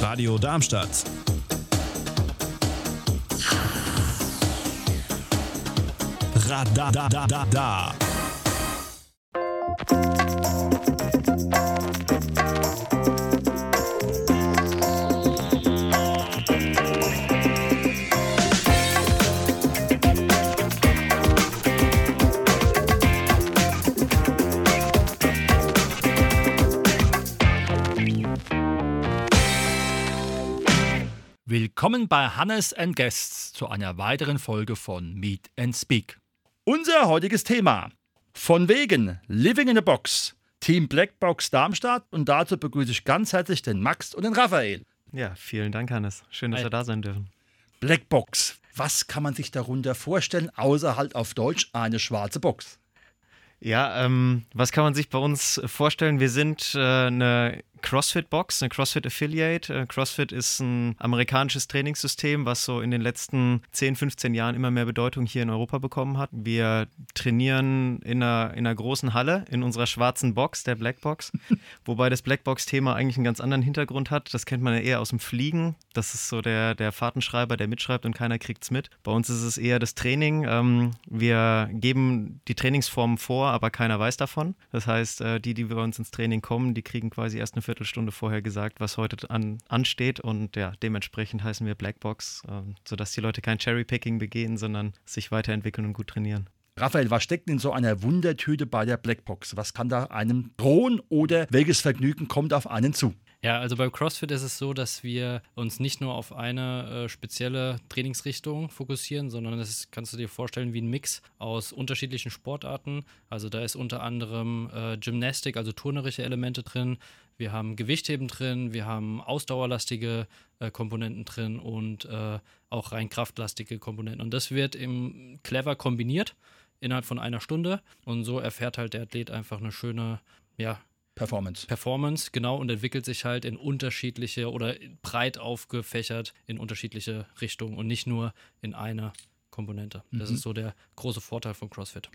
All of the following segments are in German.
Radio Darmstadt. Radadadada. Willkommen bei Hannes and Guests zu einer weiteren Folge von Meet and Speak. Unser heutiges Thema. Von wegen Living in a Box. Team Blackbox Darmstadt und dazu begrüße ich ganz herzlich den Max und den Raphael. Ja, vielen Dank, Hannes. Schön, dass Hi. wir da sein dürfen. Blackbox. Was kann man sich darunter vorstellen, außer halt auf Deutsch eine schwarze Box? Ja, ähm, was kann man sich bei uns vorstellen? Wir sind äh, eine CrossFit-Box, eine CrossFit-Affiliate. Äh, CrossFit ist ein amerikanisches Trainingssystem, was so in den letzten 10, 15 Jahren immer mehr Bedeutung hier in Europa bekommen hat. Wir trainieren in einer, in einer großen Halle, in unserer schwarzen Box, der Blackbox, wobei das Blackbox-Thema eigentlich einen ganz anderen Hintergrund hat. Das kennt man ja eher aus dem Fliegen. Das ist so der, der Fahrtenschreiber, der mitschreibt und keiner kriegt es mit. Bei uns ist es eher das Training. Ähm, wir geben die Trainingsformen vor, aber keiner weiß davon. Das heißt, äh, die, die bei uns ins Training kommen, die kriegen quasi erst eine Viertelstunde vorher gesagt, was heute an, ansteht. Und ja, dementsprechend heißen wir Blackbox, äh, sodass die Leute kein Cherrypicking begehen, sondern sich weiterentwickeln und gut trainieren. Raphael, was steckt in so einer Wundertüte bei der Blackbox? Was kann da einem drohen oder welches Vergnügen kommt auf einen zu? Ja, also beim CrossFit ist es so, dass wir uns nicht nur auf eine äh, spezielle Trainingsrichtung fokussieren, sondern das ist, kannst du dir vorstellen wie ein Mix aus unterschiedlichen Sportarten. Also da ist unter anderem äh, Gymnastik, also turnerische Elemente drin. Wir haben Gewichtheben drin, wir haben ausdauerlastige äh, Komponenten drin und äh, auch rein kraftlastige Komponenten. Und das wird im clever kombiniert innerhalb von einer Stunde und so erfährt halt der Athlet einfach eine schöne, ja, Performance. Performance, genau, und entwickelt sich halt in unterschiedliche oder breit aufgefächert in unterschiedliche Richtungen und nicht nur in eine Komponente. Das Mhm. ist so der große Vorteil von CrossFit.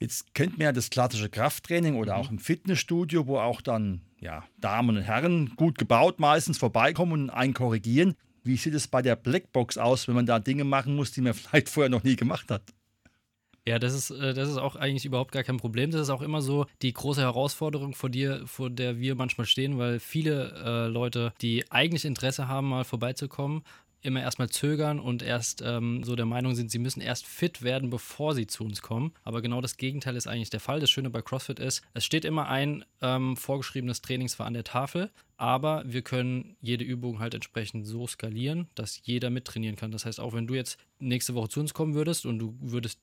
Jetzt kennt man ja das klassische Krafttraining oder auch im Fitnessstudio, wo auch dann ja, Damen und Herren gut gebaut meistens vorbeikommen und einen korrigieren. Wie sieht es bei der Blackbox aus, wenn man da Dinge machen muss, die man vielleicht vorher noch nie gemacht hat? Ja, das ist, äh, das ist auch eigentlich überhaupt gar kein Problem. Das ist auch immer so die große Herausforderung vor dir, vor der wir manchmal stehen, weil viele äh, Leute, die eigentlich Interesse haben, mal vorbeizukommen, immer erstmal zögern und erst ähm, so der Meinung sind, sie müssen erst fit werden, bevor sie zu uns kommen. Aber genau das Gegenteil ist eigentlich der Fall. Das Schöne bei CrossFit ist, es steht immer ein ähm, vorgeschriebenes Trainingsfach an der Tafel, aber wir können jede Übung halt entsprechend so skalieren, dass jeder mittrainieren kann. Das heißt, auch wenn du jetzt nächste Woche zu uns kommen würdest und du würdest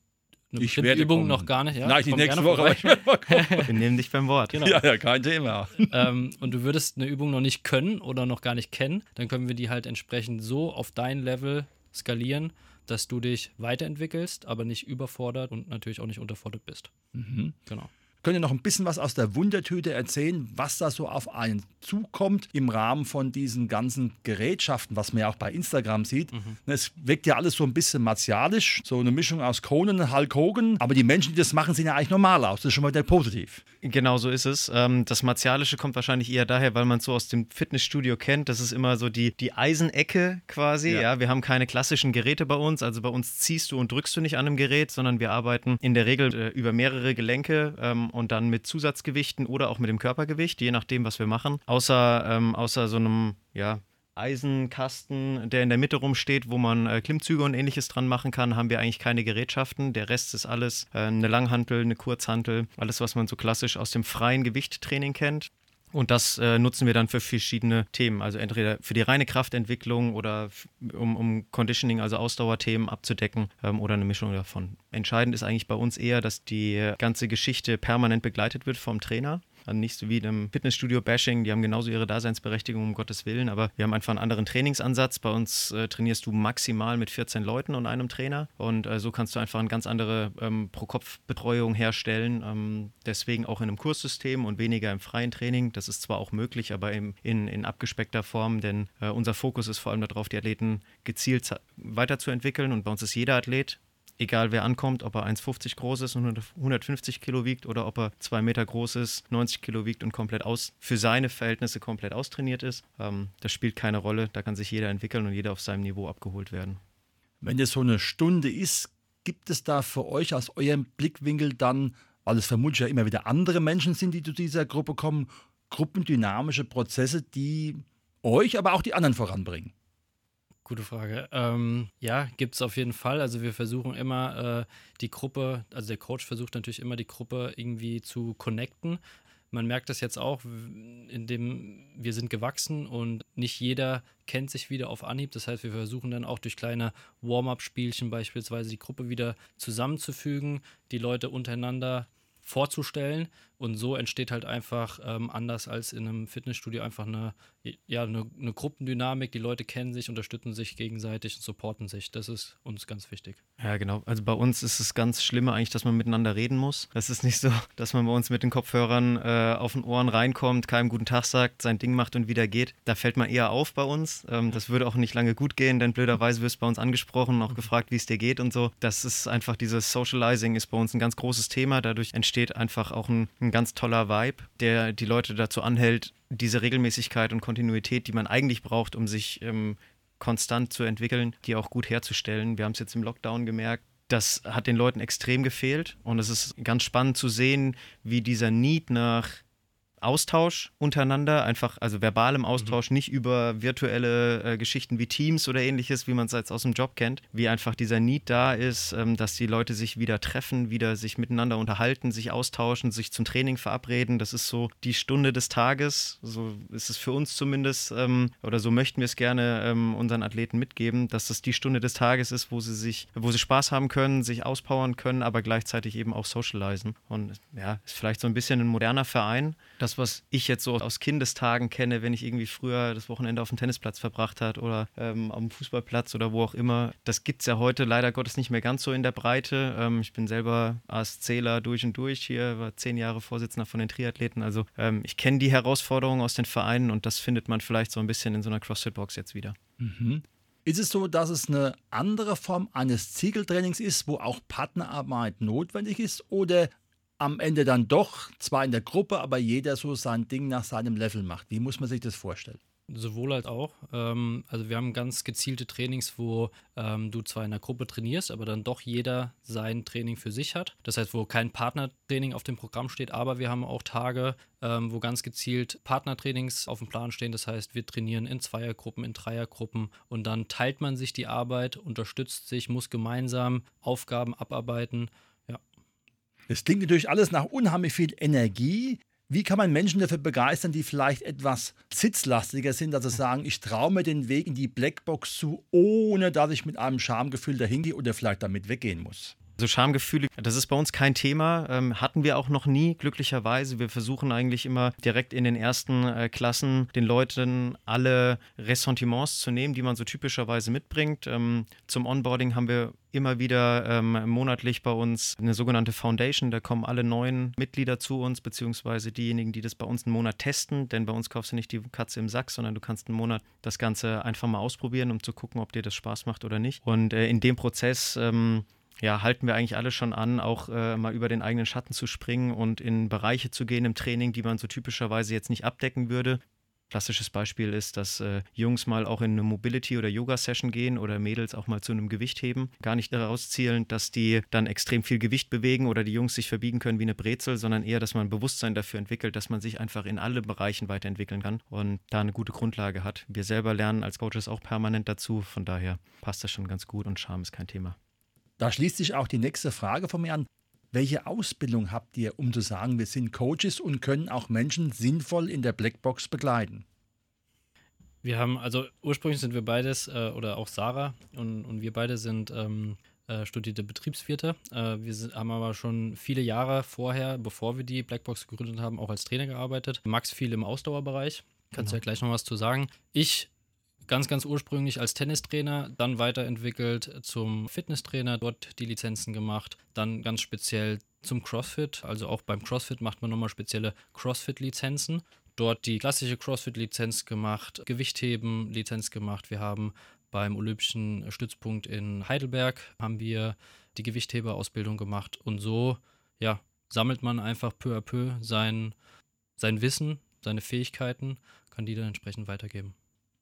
eine Ich werde Übung kommen. noch gar nicht, ja, Nein, die nächste gerne Woche. aber vorbei. ich werde mal kommen. Wir nehmen dich beim Wort. Genau. Ja, ja, kein Thema. ähm, und du würdest eine Übung noch nicht können oder noch gar nicht kennen, dann können wir die halt entsprechend so auf dein Level skalieren, dass du dich weiterentwickelst, aber nicht überfordert und natürlich auch nicht unterfordert bist. Mhm. Genau. Könnt ihr noch ein bisschen was aus der Wundertüte erzählen, was da so auf einen zukommt im Rahmen von diesen ganzen Gerätschaften, was man ja auch bei Instagram sieht? Es wirkt ja alles so ein bisschen martialisch, so eine Mischung aus Conan, Hulk Hogan, aber die Menschen, die das machen, sehen ja eigentlich normal aus. Das ist schon mal wieder positiv. Genau so ist es. Ähm, das Martialische kommt wahrscheinlich eher daher, weil man es so aus dem Fitnessstudio kennt. Das ist immer so die, die Eisenecke quasi. Ja. Ja. wir haben keine klassischen Geräte bei uns. Also bei uns ziehst du und drückst du nicht an einem Gerät, sondern wir arbeiten in der Regel äh, über mehrere Gelenke ähm, und dann mit Zusatzgewichten oder auch mit dem Körpergewicht, je nachdem, was wir machen. Außer, ähm, außer so einem, ja, Eisenkasten, der in der Mitte rumsteht, wo man äh, Klimmzüge und ähnliches dran machen kann, haben wir eigentlich keine Gerätschaften. Der Rest ist alles äh, eine Langhantel, eine Kurzhantel, alles, was man so klassisch aus dem freien Gewichttraining kennt. Und das äh, nutzen wir dann für verschiedene Themen. Also entweder für die reine Kraftentwicklung oder um, um Conditioning, also Ausdauerthemen abzudecken ähm, oder eine Mischung davon. Entscheidend ist eigentlich bei uns eher, dass die ganze Geschichte permanent begleitet wird vom Trainer. Also nicht so wie in einem Fitnessstudio-Bashing, die haben genauso ihre Daseinsberechtigung, um Gottes Willen, aber wir haben einfach einen anderen Trainingsansatz. Bei uns äh, trainierst du maximal mit 14 Leuten und einem Trainer und äh, so kannst du einfach eine ganz andere ähm, Pro-Kopf-Betreuung herstellen. Ähm, deswegen auch in einem Kurssystem und weniger im freien Training. Das ist zwar auch möglich, aber im, in, in abgespeckter Form, denn äh, unser Fokus ist vor allem darauf, die Athleten gezielt weiterzuentwickeln und bei uns ist jeder Athlet egal wer ankommt, ob er 1,50 groß ist und 150 Kilo wiegt oder ob er zwei Meter groß ist, 90 Kilo wiegt und komplett aus, für seine Verhältnisse komplett austrainiert ist. Ähm, das spielt keine Rolle. Da kann sich jeder entwickeln und jeder auf seinem Niveau abgeholt werden. Wenn es so eine Stunde ist, gibt es da für euch aus eurem Blickwinkel dann, weil es vermutlich ja immer wieder andere Menschen sind, die zu dieser Gruppe kommen, gruppendynamische Prozesse, die euch, aber auch die anderen voranbringen? Gute Frage. Ähm, ja, gibt es auf jeden Fall. Also wir versuchen immer äh, die Gruppe, also der Coach versucht natürlich immer die Gruppe irgendwie zu connecten. Man merkt das jetzt auch, indem wir sind gewachsen und nicht jeder kennt sich wieder auf Anhieb. Das heißt, wir versuchen dann auch durch kleine Warm-up-Spielchen beispielsweise die Gruppe wieder zusammenzufügen, die Leute untereinander vorzustellen und so entsteht halt einfach ähm, anders als in einem Fitnessstudio einfach eine, ja, eine, eine, Gruppendynamik. Die Leute kennen sich, unterstützen sich gegenseitig und supporten sich. Das ist uns ganz wichtig. Ja, genau. Also bei uns ist es ganz schlimm eigentlich, dass man miteinander reden muss. Das ist nicht so, dass man bei uns mit den Kopfhörern äh, auf den Ohren reinkommt, keinem guten Tag sagt, sein Ding macht und wieder geht. Da fällt man eher auf bei uns. Ähm, das würde auch nicht lange gut gehen, denn blöderweise wirst du bei uns angesprochen und auch gefragt, wie es dir geht und so. Das ist einfach dieses Socializing ist bei uns ein ganz großes Thema. Dadurch entsteht einfach auch ein ein ganz toller Vibe, der die Leute dazu anhält, diese Regelmäßigkeit und Kontinuität, die man eigentlich braucht, um sich ähm, konstant zu entwickeln, die auch gut herzustellen. Wir haben es jetzt im Lockdown gemerkt, das hat den Leuten extrem gefehlt und es ist ganz spannend zu sehen, wie dieser Need nach Austausch untereinander, einfach, also verbalem Austausch, mhm. nicht über virtuelle äh, Geschichten wie Teams oder ähnliches, wie man es jetzt aus dem Job kennt, wie einfach dieser Need da ist, ähm, dass die Leute sich wieder treffen, wieder sich miteinander unterhalten, sich austauschen, sich zum Training verabreden. Das ist so die Stunde des Tages, so ist es für uns zumindest, ähm, oder so möchten wir es gerne ähm, unseren Athleten mitgeben, dass das die Stunde des Tages ist, wo sie sich, wo sie Spaß haben können, sich auspowern können, aber gleichzeitig eben auch socialisen. Und ja, ist vielleicht so ein bisschen ein moderner Verein, das das, was ich jetzt so aus Kindestagen kenne, wenn ich irgendwie früher das Wochenende auf dem Tennisplatz verbracht hat oder ähm, am Fußballplatz oder wo auch immer, das gibt es ja heute leider Gottes nicht mehr ganz so in der Breite. Ähm, ich bin selber ASCler durch und durch hier, war zehn Jahre Vorsitzender von den Triathleten. Also ähm, ich kenne die Herausforderungen aus den Vereinen und das findet man vielleicht so ein bisschen in so einer CrossFit-Box jetzt wieder. Mhm. Ist es so, dass es eine andere Form eines Ziegeltrainings ist, wo auch Partnerarbeit notwendig ist? Oder am Ende dann doch zwar in der Gruppe, aber jeder so sein Ding nach seinem Level macht. Wie muss man sich das vorstellen? Sowohl als auch. Ähm, also wir haben ganz gezielte Trainings, wo ähm, du zwar in der Gruppe trainierst, aber dann doch jeder sein Training für sich hat. Das heißt, wo kein Partnertraining auf dem Programm steht, aber wir haben auch Tage, ähm, wo ganz gezielt Partnertrainings auf dem Plan stehen. Das heißt, wir trainieren in Zweiergruppen, in Dreiergruppen und dann teilt man sich die Arbeit, unterstützt sich, muss gemeinsam Aufgaben abarbeiten das klingt natürlich alles nach unheimlich viel Energie. Wie kann man Menschen dafür begeistern, die vielleicht etwas sitzlastiger sind, dass sie sagen, ich traue mir den Weg in die Blackbox zu, ohne dass ich mit einem Schamgefühl dahin gehe oder vielleicht damit weggehen muss? Also Schamgefühle, das ist bei uns kein Thema, ähm, hatten wir auch noch nie, glücklicherweise. Wir versuchen eigentlich immer direkt in den ersten äh, Klassen den Leuten alle Ressentiments zu nehmen, die man so typischerweise mitbringt. Ähm, zum Onboarding haben wir immer wieder ähm, monatlich bei uns eine sogenannte Foundation. Da kommen alle neuen Mitglieder zu uns, beziehungsweise diejenigen, die das bei uns einen Monat testen. Denn bei uns kaufst du nicht die Katze im Sack, sondern du kannst einen Monat das Ganze einfach mal ausprobieren, um zu gucken, ob dir das Spaß macht oder nicht. Und äh, in dem Prozess ähm, ja, halten wir eigentlich alle schon an, auch äh, mal über den eigenen Schatten zu springen und in Bereiche zu gehen im Training, die man so typischerweise jetzt nicht abdecken würde. Klassisches Beispiel ist, dass äh, Jungs mal auch in eine Mobility- oder Yoga-Session gehen oder Mädels auch mal zu einem Gewicht heben. Gar nicht daraus zielen, dass die dann extrem viel Gewicht bewegen oder die Jungs sich verbiegen können wie eine Brezel, sondern eher, dass man ein Bewusstsein dafür entwickelt, dass man sich einfach in alle Bereichen weiterentwickeln kann und da eine gute Grundlage hat. Wir selber lernen als Coaches auch permanent dazu, von daher passt das schon ganz gut und Charme ist kein Thema. Da schließt sich auch die nächste Frage von mir an. Welche Ausbildung habt ihr, um zu sagen, wir sind Coaches und können auch Menschen sinnvoll in der Blackbox begleiten? Wir haben, also ursprünglich sind wir beides, äh, oder auch Sarah und, und wir beide sind ähm, äh, studierte Betriebswirte. Äh, wir sind, haben aber schon viele Jahre vorher, bevor wir die Blackbox gegründet haben, auch als Trainer gearbeitet. Max viel im Ausdauerbereich. Kannst du genau. ja gleich noch was zu sagen. Ich ganz, ganz ursprünglich als Tennistrainer, dann weiterentwickelt zum Fitnesstrainer, dort die Lizenzen gemacht, dann ganz speziell zum CrossFit. Also auch beim CrossFit macht man nochmal spezielle CrossFit-Lizenzen. Dort die klassische CrossFit-Lizenz gemacht, Gewichtheben-Lizenz gemacht. Wir haben beim Olympischen Stützpunkt in Heidelberg haben wir die Gewichtheberausbildung gemacht und so, ja, sammelt man einfach peu à peu sein, sein Wissen, seine Fähigkeiten, kann die dann entsprechend weitergeben.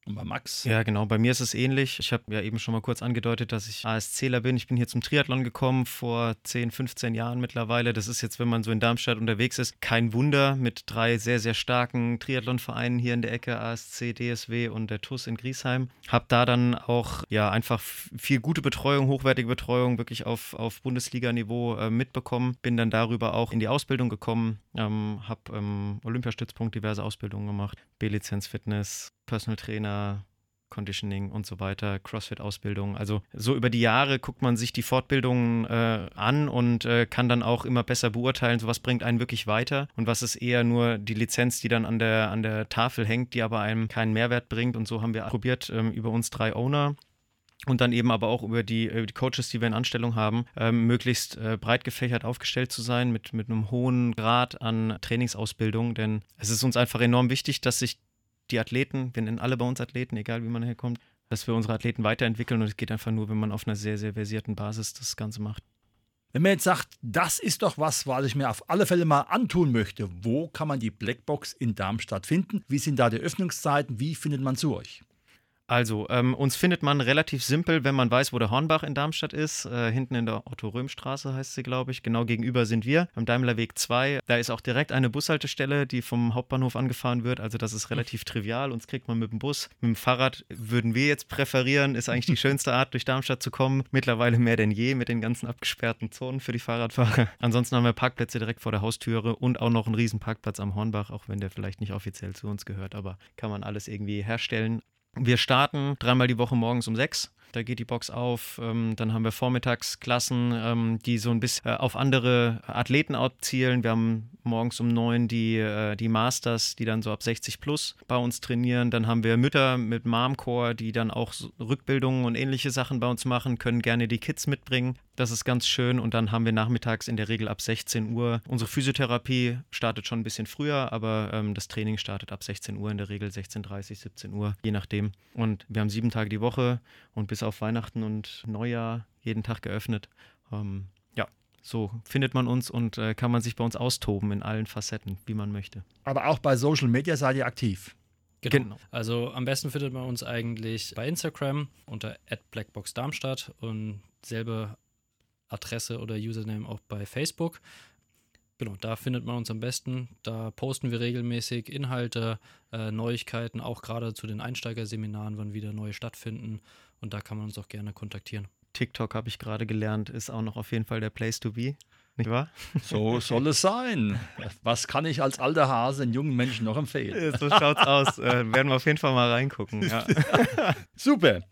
Und bei Max? Ja, genau. Bei mir ist es ähnlich. Ich habe ja eben schon mal kurz angedeutet, dass ich ASCler bin. Ich bin hier zum Triathlon gekommen vor 10, 15 Jahren mittlerweile. Das ist jetzt, wenn man so in Darmstadt unterwegs ist, kein Wunder mit drei sehr, sehr starken Triathlonvereinen hier in der Ecke, ASC, DSW und der TUS in Griesheim. Habe da dann auch ja einfach viel gute Betreuung, hochwertige Betreuung wirklich auf, auf Bundesliga-Niveau äh, mitbekommen. Bin dann darüber auch in die Ausbildung gekommen, ähm, habe ähm, Olympiastützpunkt diverse Ausbildungen gemacht, B-Lizenz Fitness, Personal Trainer, Conditioning und so weiter, CrossFit-Ausbildung. Also so über die Jahre guckt man sich die Fortbildungen äh, an und äh, kann dann auch immer besser beurteilen, so was bringt einen wirklich weiter und was ist eher nur die Lizenz, die dann an der, an der Tafel hängt, die aber einem keinen Mehrwert bringt. Und so haben wir probiert, ähm, über uns drei Owner und dann eben aber auch über die, über die Coaches, die wir in Anstellung haben, ähm, möglichst äh, breit gefächert aufgestellt zu sein mit, mit einem hohen Grad an Trainingsausbildung. Denn es ist uns einfach enorm wichtig, dass sich die Athleten, wir nennen alle bei uns Athleten, egal wie man herkommt, dass wir unsere Athleten weiterentwickeln und es geht einfach nur, wenn man auf einer sehr, sehr versierten Basis das Ganze macht. Wenn man jetzt sagt, das ist doch was, was ich mir auf alle Fälle mal antun möchte, wo kann man die Blackbox in Darmstadt finden? Wie sind da die Öffnungszeiten? Wie findet man zu euch? Also, ähm, uns findet man relativ simpel, wenn man weiß, wo der Hornbach in Darmstadt ist. Äh, hinten in der Otto-Röhm-Straße heißt sie, glaube ich. Genau gegenüber sind wir, am Daimlerweg 2. Da ist auch direkt eine Bushaltestelle, die vom Hauptbahnhof angefahren wird. Also, das ist relativ trivial. Uns kriegt man mit dem Bus. Mit dem Fahrrad würden wir jetzt präferieren. Ist eigentlich die schönste Art, durch Darmstadt zu kommen. Mittlerweile mehr denn je mit den ganzen abgesperrten Zonen für die Fahrradfahrer. Ansonsten haben wir Parkplätze direkt vor der Haustüre und auch noch einen riesen Parkplatz am Hornbach, auch wenn der vielleicht nicht offiziell zu uns gehört, aber kann man alles irgendwie herstellen. Wir starten dreimal die Woche morgens um sechs. Da geht die Box auf. Ähm, dann haben wir Vormittagsklassen, ähm, die so ein bisschen äh, auf andere Athleten abzielen. Wir haben morgens um neun die, äh, die Masters, die dann so ab 60 plus bei uns trainieren. Dann haben wir Mütter mit Momcore, die dann auch Rückbildungen und ähnliche Sachen bei uns machen, können gerne die Kids mitbringen. Das ist ganz schön. Und dann haben wir nachmittags in der Regel ab 16 Uhr. Unsere Physiotherapie startet schon ein bisschen früher, aber ähm, das Training startet ab 16 Uhr, in der Regel 16.30 17 Uhr, je nachdem. Und wir haben sieben Tage die Woche und bis auf Weihnachten und Neujahr jeden Tag geöffnet. Ähm, ja, so findet man uns und äh, kann man sich bei uns austoben in allen Facetten, wie man möchte. Aber auch bei Social Media seid ihr aktiv. Genau. genau. Also am besten findet man uns eigentlich bei Instagram unter @blackboxdarmstadt und selbe Adresse oder Username auch bei Facebook. Genau, da findet man uns am besten. Da posten wir regelmäßig Inhalte, äh, Neuigkeiten, auch gerade zu den Einsteigerseminaren, wann wieder neue stattfinden. Und da kann man uns auch gerne kontaktieren. TikTok habe ich gerade gelernt, ist auch noch auf jeden Fall der Place to be. Nicht wahr? So soll es sein. Was kann ich als alter Hase den jungen Menschen noch empfehlen? So schaut's aus. Äh, werden wir auf jeden Fall mal reingucken. Ja. Super.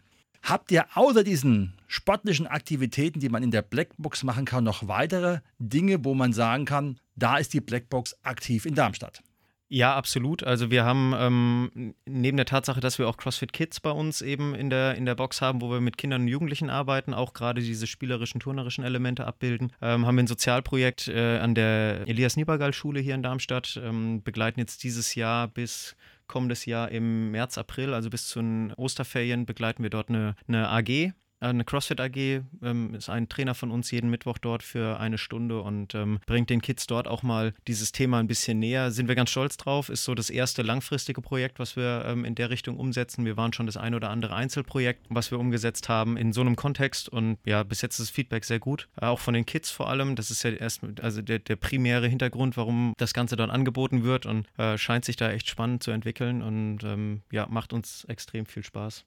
Habt ihr außer diesen sportlichen Aktivitäten, die man in der Blackbox machen kann, noch weitere Dinge, wo man sagen kann, da ist die Blackbox aktiv in Darmstadt? Ja, absolut. Also wir haben ähm, neben der Tatsache, dass wir auch CrossFit Kids bei uns eben in der, in der Box haben, wo wir mit Kindern und Jugendlichen arbeiten, auch gerade diese spielerischen, turnerischen Elemente abbilden, ähm, haben wir ein Sozialprojekt äh, an der Elias Niebergall Schule hier in Darmstadt, ähm, begleiten jetzt dieses Jahr bis kommendes Jahr im März, April, also bis zu den Osterferien, begleiten wir dort eine, eine AG eine CrossFit AG ähm, ist ein Trainer von uns jeden Mittwoch dort für eine Stunde und ähm, bringt den Kids dort auch mal dieses Thema ein bisschen näher. Sind wir ganz stolz drauf. Ist so das erste langfristige Projekt, was wir ähm, in der Richtung umsetzen. Wir waren schon das ein oder andere Einzelprojekt, was wir umgesetzt haben in so einem Kontext und ja, bis jetzt ist das Feedback sehr gut. Äh, auch von den Kids vor allem. Das ist ja erst also der, der primäre Hintergrund, warum das Ganze dann angeboten wird und äh, scheint sich da echt spannend zu entwickeln und ähm, ja, macht uns extrem viel Spaß.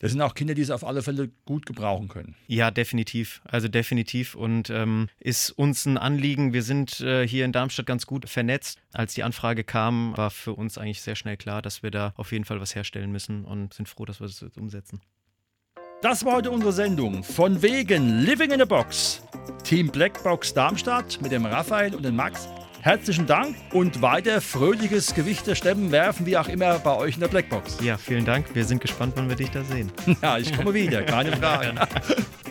Das sind auch Kinder, die es auf alle Fälle gut gebrauchen können. Ja, definitiv. Also definitiv. Und ähm, ist uns ein Anliegen. Wir sind äh, hier in Darmstadt ganz gut vernetzt. Als die Anfrage kam, war für uns eigentlich sehr schnell klar, dass wir da auf jeden Fall was herstellen müssen und sind froh, dass wir das jetzt umsetzen. Das war heute unsere Sendung. Von wegen Living in a Box. Team Blackbox Darmstadt mit dem Raphael und dem Max Herzlichen Dank und weiter fröhliches Gewichte stemmen, werfen, wie auch immer bei euch in der Blackbox. Ja, vielen Dank. Wir sind gespannt, wann wir dich da sehen. Ja, ich komme wieder, keine Frage.